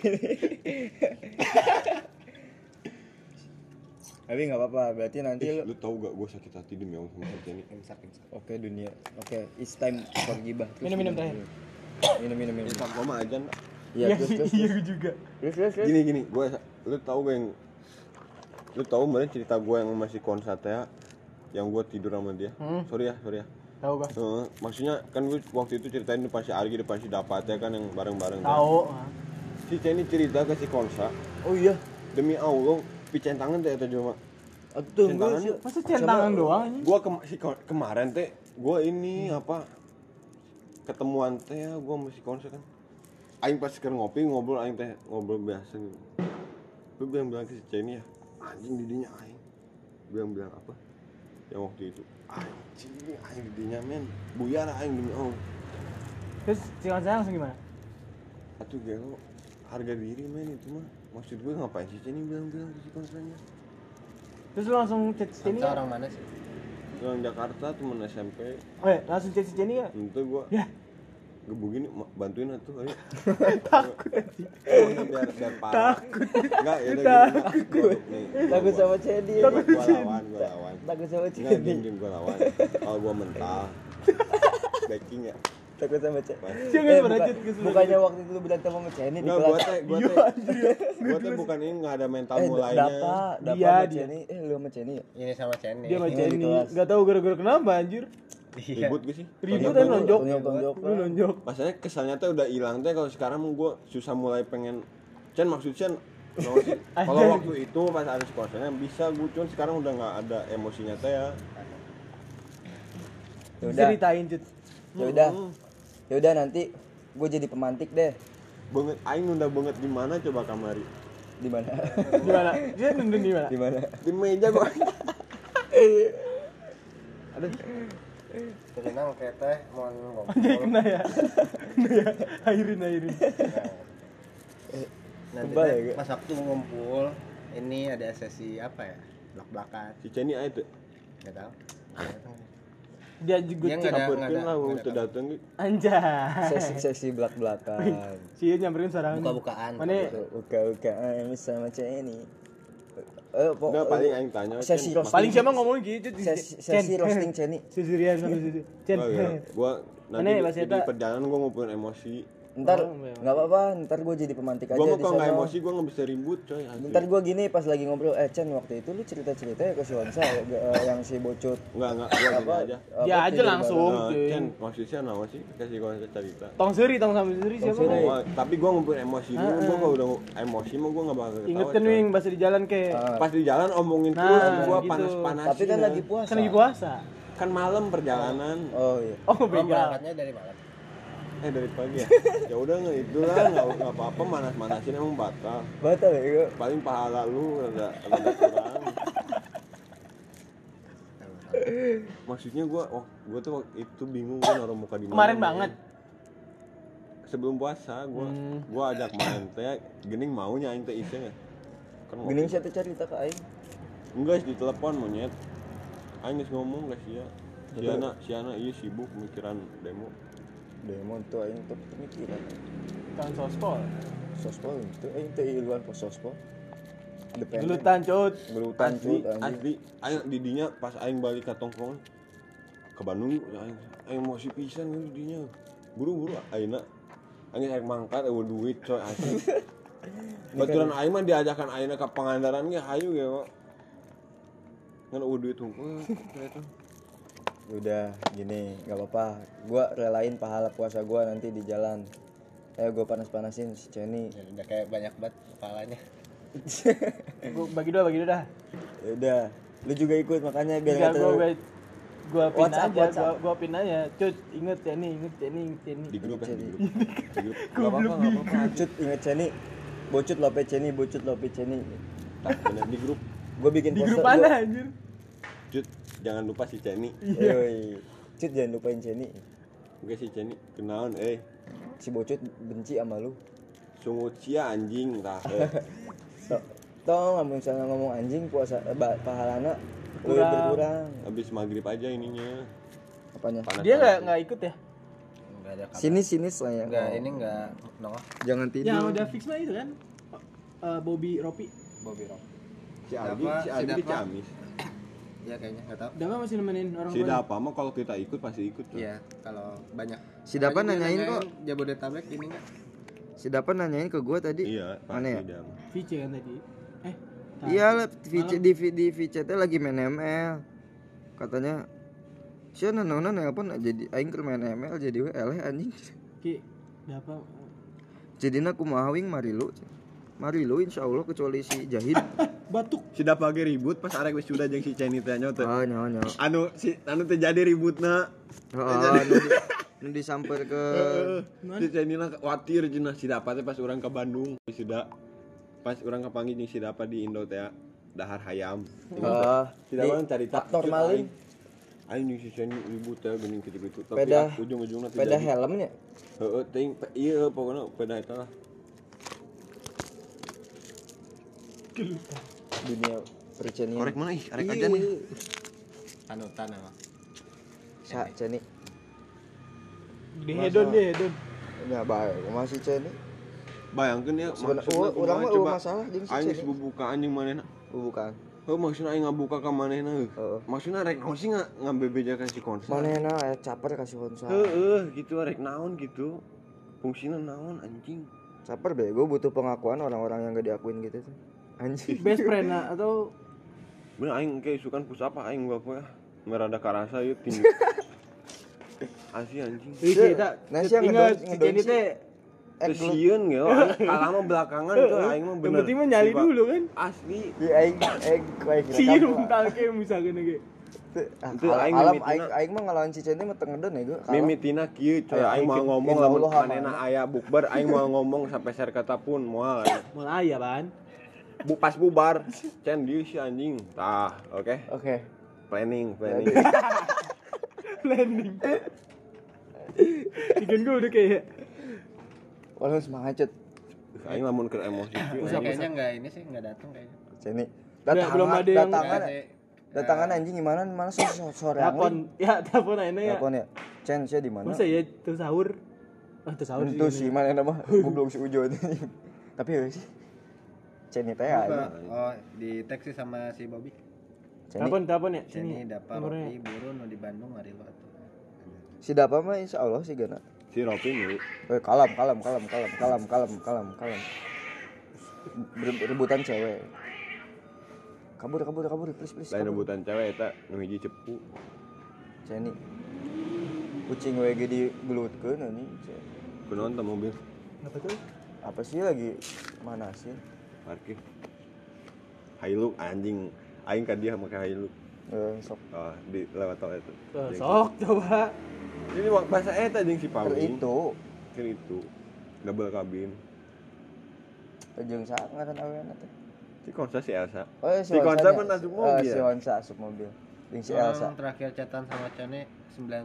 tapi nggak apa-apa berarti nanti eh, lu lu tau gak gue sakit hati demi Allah sama si Ceni Imsak imsak. oke dunia oke it's time for gibah Minum, minum terakhir. minum minum minum Pak gue mah aja iya terus terus Iya gua juga. terus terus terus. gini gini gue lu tahu gak yang lu tahu kemarin cerita gue yang masih konsat ya yang gue tidur sama dia Hmm. sorry ya sorry ya Tahu gak? Eh, maksudnya kan gue waktu itu ceritain depan si Argi depan si Dapat ya kan yang bareng-bareng kan. Tahu. si Ceni cerita ke si Konsa oh iya demi Allah picen tangan teh itu cuma? Aduh, Centangan yuk. Masa centangan doang anjing? gue si ko- kemarin teh gue ini apa ketemuan teh ya gue masih konsa kan. Aing pas sekarang ngopi ngobrol aing teh ngobrol biasa gitu lu bilang bilang ke si Ceni ya anjing didinya aing. Bilang bilang apa? Yang waktu itu anjing aing didinya men. Buyar aing demi Allah. Terus si saya langsung gimana? Atuh gelo harga diri men itu mah maksud gue ngapain sih Ceni bilang-bilang ke si konsanya Terus lu langsung chat si Ceni Konsa nggak? orang mana sih? orang Jakarta temen SMP Oh ya, langsung chat si Ceni gak? itu gue Ya, gebugin ma- bantuin atuh ayo. Takut biar biar parah. Takut. Enggak ya udah takut. Nih takut sama Cedi gua, gua lawan gua lawan takut sama enggak Cedi diem diem gua lawan. Kalau gua mental backing ya takut sama Cedi Jangan Eh, pernah buka- bukannya waktu itu lu berantem sama Cedi di enggak gua kelas teh gua Iya, teh gua teh bukan ini enggak ada mental eh mulainya Dapa Dapa Dia, sama dia. Ceni eh lu sama Ceni ya Ini sama Ceni. dia sama Ceni. kelas. Gak tahu gara-gara kenapa anjir. Iya. ribut gak sih Ribut dan nonjok. Tonjok-tonjok. Lu nonjok. Masalahnya kesannya tuh udah hilang teh kalau sekarang gua susah mulai pengen Cen maksud Cen kalau waktu itu pas ada sekolahnya bisa gue cuman sekarang udah nggak ada emosinya teh ya Ya udah. Ceritain cut. Ya udah. Ya udah nanti gue jadi pemantik deh. banget aing nunda banget di mana coba kamari Di mana? Di mana? Dia nundun di mana? Di mana? di meja gua Jadi nang kayak teh mau ngomong. Kena ya. Kena ya. Airin airin. Nanti Kebal teh ya, Kak? pas waktu ngumpul ini ada sesi apa ya? Belak-belakan. si Ceni aja tuh Enggak tahu. Dia juga Kapan ada- lah ada tuh dateng gitu Anjay. Sesi sesi belak belakan. Si Ian nyamperin sekarang. Buka-bukaan. Mana? Uka uka sama cewek ini. Eh, pok- Udah paling aing tanya sesi roasting. Paling siapa ngomong gitu di Sesi, sesi roasting Ceni. Si Sirian sama si Cen. Gua, ya, ya, nanti di perjalanan gua ngumpulin emosi Ntar Oh, nggak apa-apa, ntar gue jadi pemantik aja gua di mah kalau nggak sana. emosi gua nggak bisa ribut coy asli. Ntar gue gini pas lagi ngobrol, eh Chen waktu itu lu cerita-cerita ya ke si Wansa ya, eh, yang si Bocut nggak nggak apa? aja apa, Ya aja langsung. Nah, cuy. Cen maksudnya sih kasih gua cerita Tong Seri, Tong sama Seri siapa? Wah, tapi gua ngumpulin emosi dulu, Ah, gua ah. kalau udah emosi mah gua nggak bakal ketawa. Ingetin wing bahasa di jalan ke. Ah. Pas di jalan omongin Nah, terus, gua gitu. panas-panasin. Tapi kan lagi puasa. Kan lagi puasa. Kan malam perjalanan. Oh iya. Oh, Oh, begal. berangkatnya dari mana? Eh dari pagi ya. ya udah nggak itu lah, nggak nggak apa-apa manas-manasin emang batal. Batal ya gue. Paling pahala lu rada rada kurang. Maksudnya gua, oh gua tuh waktu itu bingung gua naruh muka di mana. Kemarin banget. Sebelum puasa, gua Hmm. gua ajak main teh, gening maunya aing teh iseng ya. Kan. Gening siapa cerita ke Aing? Enggak, di telepon monyet. Aing ngomong guys ya. Si Betul. Ana, si Ana iya sibuk mikiran demo. Demon tuh Aing tuh pemikiran. Tahun sospol. Sospol itu Aing tuh iluan ke sospol. Dependen. Gelutan cut. Gelutan Asli, cut anjing. asli. Aing didinya pas aing balik ke tongkrongan ke Bandung aing aing emosi pisan gitu didinya. Buru-buru ayeuna aing aing mangkat eueuh duit coy asli. Baturan aing mah diajakan ayeuna ka Pangandaran ge hayu ge, Pak. Ngan eueuh duit hungkul eta. Udah gini, nggak apa-apa. Gua relain pahala puasa gua nanti di jalan. Ayo gua panas-panasin si Ceni. Ya, udah kayak banyak banget kepalanya. Gua bagi dua, bagi dua dah. Ya udah, lu juga ikut makanya biar nggak gua terlalu. gua gua pin WhatsApp, aja, WhatsApp. gua gua pin aja. Cut, inget nih, inget nih, inget nih. Di grup ya, di grup. Di grup. Apa-apa, enggak apa-apa. Cut inget Ceni. Bocut lope Ceni, bocut lope Ceni. Bener di grup. Gua bikin Di poster. grup gua- mana anjir? Cut, jangan lupa si Ceni. Yoi. Cut jangan lupain Ceni. Oke si Ceni, kenaon eh. Si Bocut benci sama lu. Sungut cia anjing tah. eh. Toh nggak misalnya ngomong anjing puasa eh, pahalana Kurang. berkurang. Habis maghrib aja ininya. Apanya? Panas Dia enggak enggak ikut ya? Enggak ada kabar. Sini sini lah ya. Enggak, Oh. ini enggak nongol. Jangan tidur. Yang udah fix mah itu kan? Eh, Bobby Ropi. Bobby Rock. Si Aldi, Siapa? si Aldi Si? Ciamis. Ya kayaknya enggak tahu. Dama masih nemenin orang Si. Dapa mah kalau kita ikut pasti ikut tuh. Iya, kalau banyak. Si Dapa nanyain kok. Jabodetabek ini enggak? Si Dapan nanyain ke gua tadi. Iya, pasti Mana ya? dia. Vici kan tadi. Eh, Iya, lah, VC di di VC teh lagi main ML. Katanya Sia nona nelpon jadi aing keur main ML jadi we eleh anjing. Ki, Dapa Jadina kumaha wing mari lu. Mari lu insyaallah kecuali si Jahid. batuk. Si Dapa ge ribut pas arek wis sudah jeung si Ceni teh nya teh. Ah nyawa nyawa. Anu si anu teh jadi ributna. Heeh, nu di, nu disamper ke Si Ceni na khawatir cenah si Dapa teh pas urang ke Bandung sudah pas urang kepanggil jeung si Dapa di Indo teh dahar hayam. ah, Si Dapa kan cari tak faktor maling. Aing jeung si Ceni ribut teh geuning kitu-kitu tapi teh Peda helmnya. Heeh, ting iya pokoknya peda eta lah. Dunia percenian. Korek mana ih, arek aja nih. Panutan emang. Sa Ceni. Di hedon deh, hedon. Nah, bae masih Ceni. Bayangkeun ya urang kumaha mah coba. masalah jeung si Aing Ceni. bubukaan jeung manehna. Oh, bukan. Heuh maksudna aing ngabuka ka manehna heuh. Heeh. Maksudna rek naon sih nga ngabebejakan si konser. Manehna aya caper kasih konsa. Heeh, gitu rek naon gitu. Fungsina naon anjing. Caper bego butuh pengakuan orang-orang yang gak diakuin gitu tuh anjing best friend lah atau bener aing kayak isukan push up aing gua apa merada karasa yuk tinggi asih anjing iya tak nasi yang ngedon ngedon teh Kesian gitu, kalah mah belakangan tuh, aing mah bener. Yang penting nyali dulu kan. Asli. Di aing, aing, aing. Sian mental kayak misalkan gitu. Itu ah, aing aing aing mah ngalawan Cicen teh meteng ngeden ya Mimitina kieu coy eh, aing mau ngomong lamun manena aya bukber aing mau ngomong sampai serkata pun moal. Moal aya ban bu pas bubar. Cen dieu si anjing. Tah oke. Oke. Planning planning. Landing. Ikan gue udah kayak walau semangat cut aing lamun ke emosi Usah, kayaknya nggak ini sih nggak datang kayaknya. Ceni Nggak, belum ada yang- datangan sih. datangan anjing gimana? Mana sih so- sore telepon. Ya telepon aja ya. telepon ya. Cen saya di mana? Masa ya tuh sahur? Ah tuh sahur itu sih mana nama? Goblok si Ujo tapi ya sih Ceni teh oh di tag sih sama si Bobby. Ceni Telepon telepon ya. Ceni dapat. Ropi buru nu di Bandung hari lo atuh. si Dapa mah insya Allah sih gana. Si Ropi nih eh kalam kalam kalam kalam kalam kalam kalam kalam Ber- rebutan cewek. Kabur kabur kabur please please lain rebutan cewek eta nu hiji cepu. Ceni kucing WG di gelutkeun anjing Cen. kunaon teh mobil. Apa tuh? apa sih lagi? Mana sih parkir Hilux anjing. Aing ka dia make Hilux eh, sok. Oh, di lewat tol itu. Tuh, sok coba. ini bahasa eta jeung si Pawing itu Kan itu. Double kabin. Jeung sa ngaran aweana teh si Konsa si Elsa. Oh iya, Si Konsa pernah asup Eh, mobil. si Honsa asup mobil. Jeung si Elsa. terakhir chatan sama Cene 9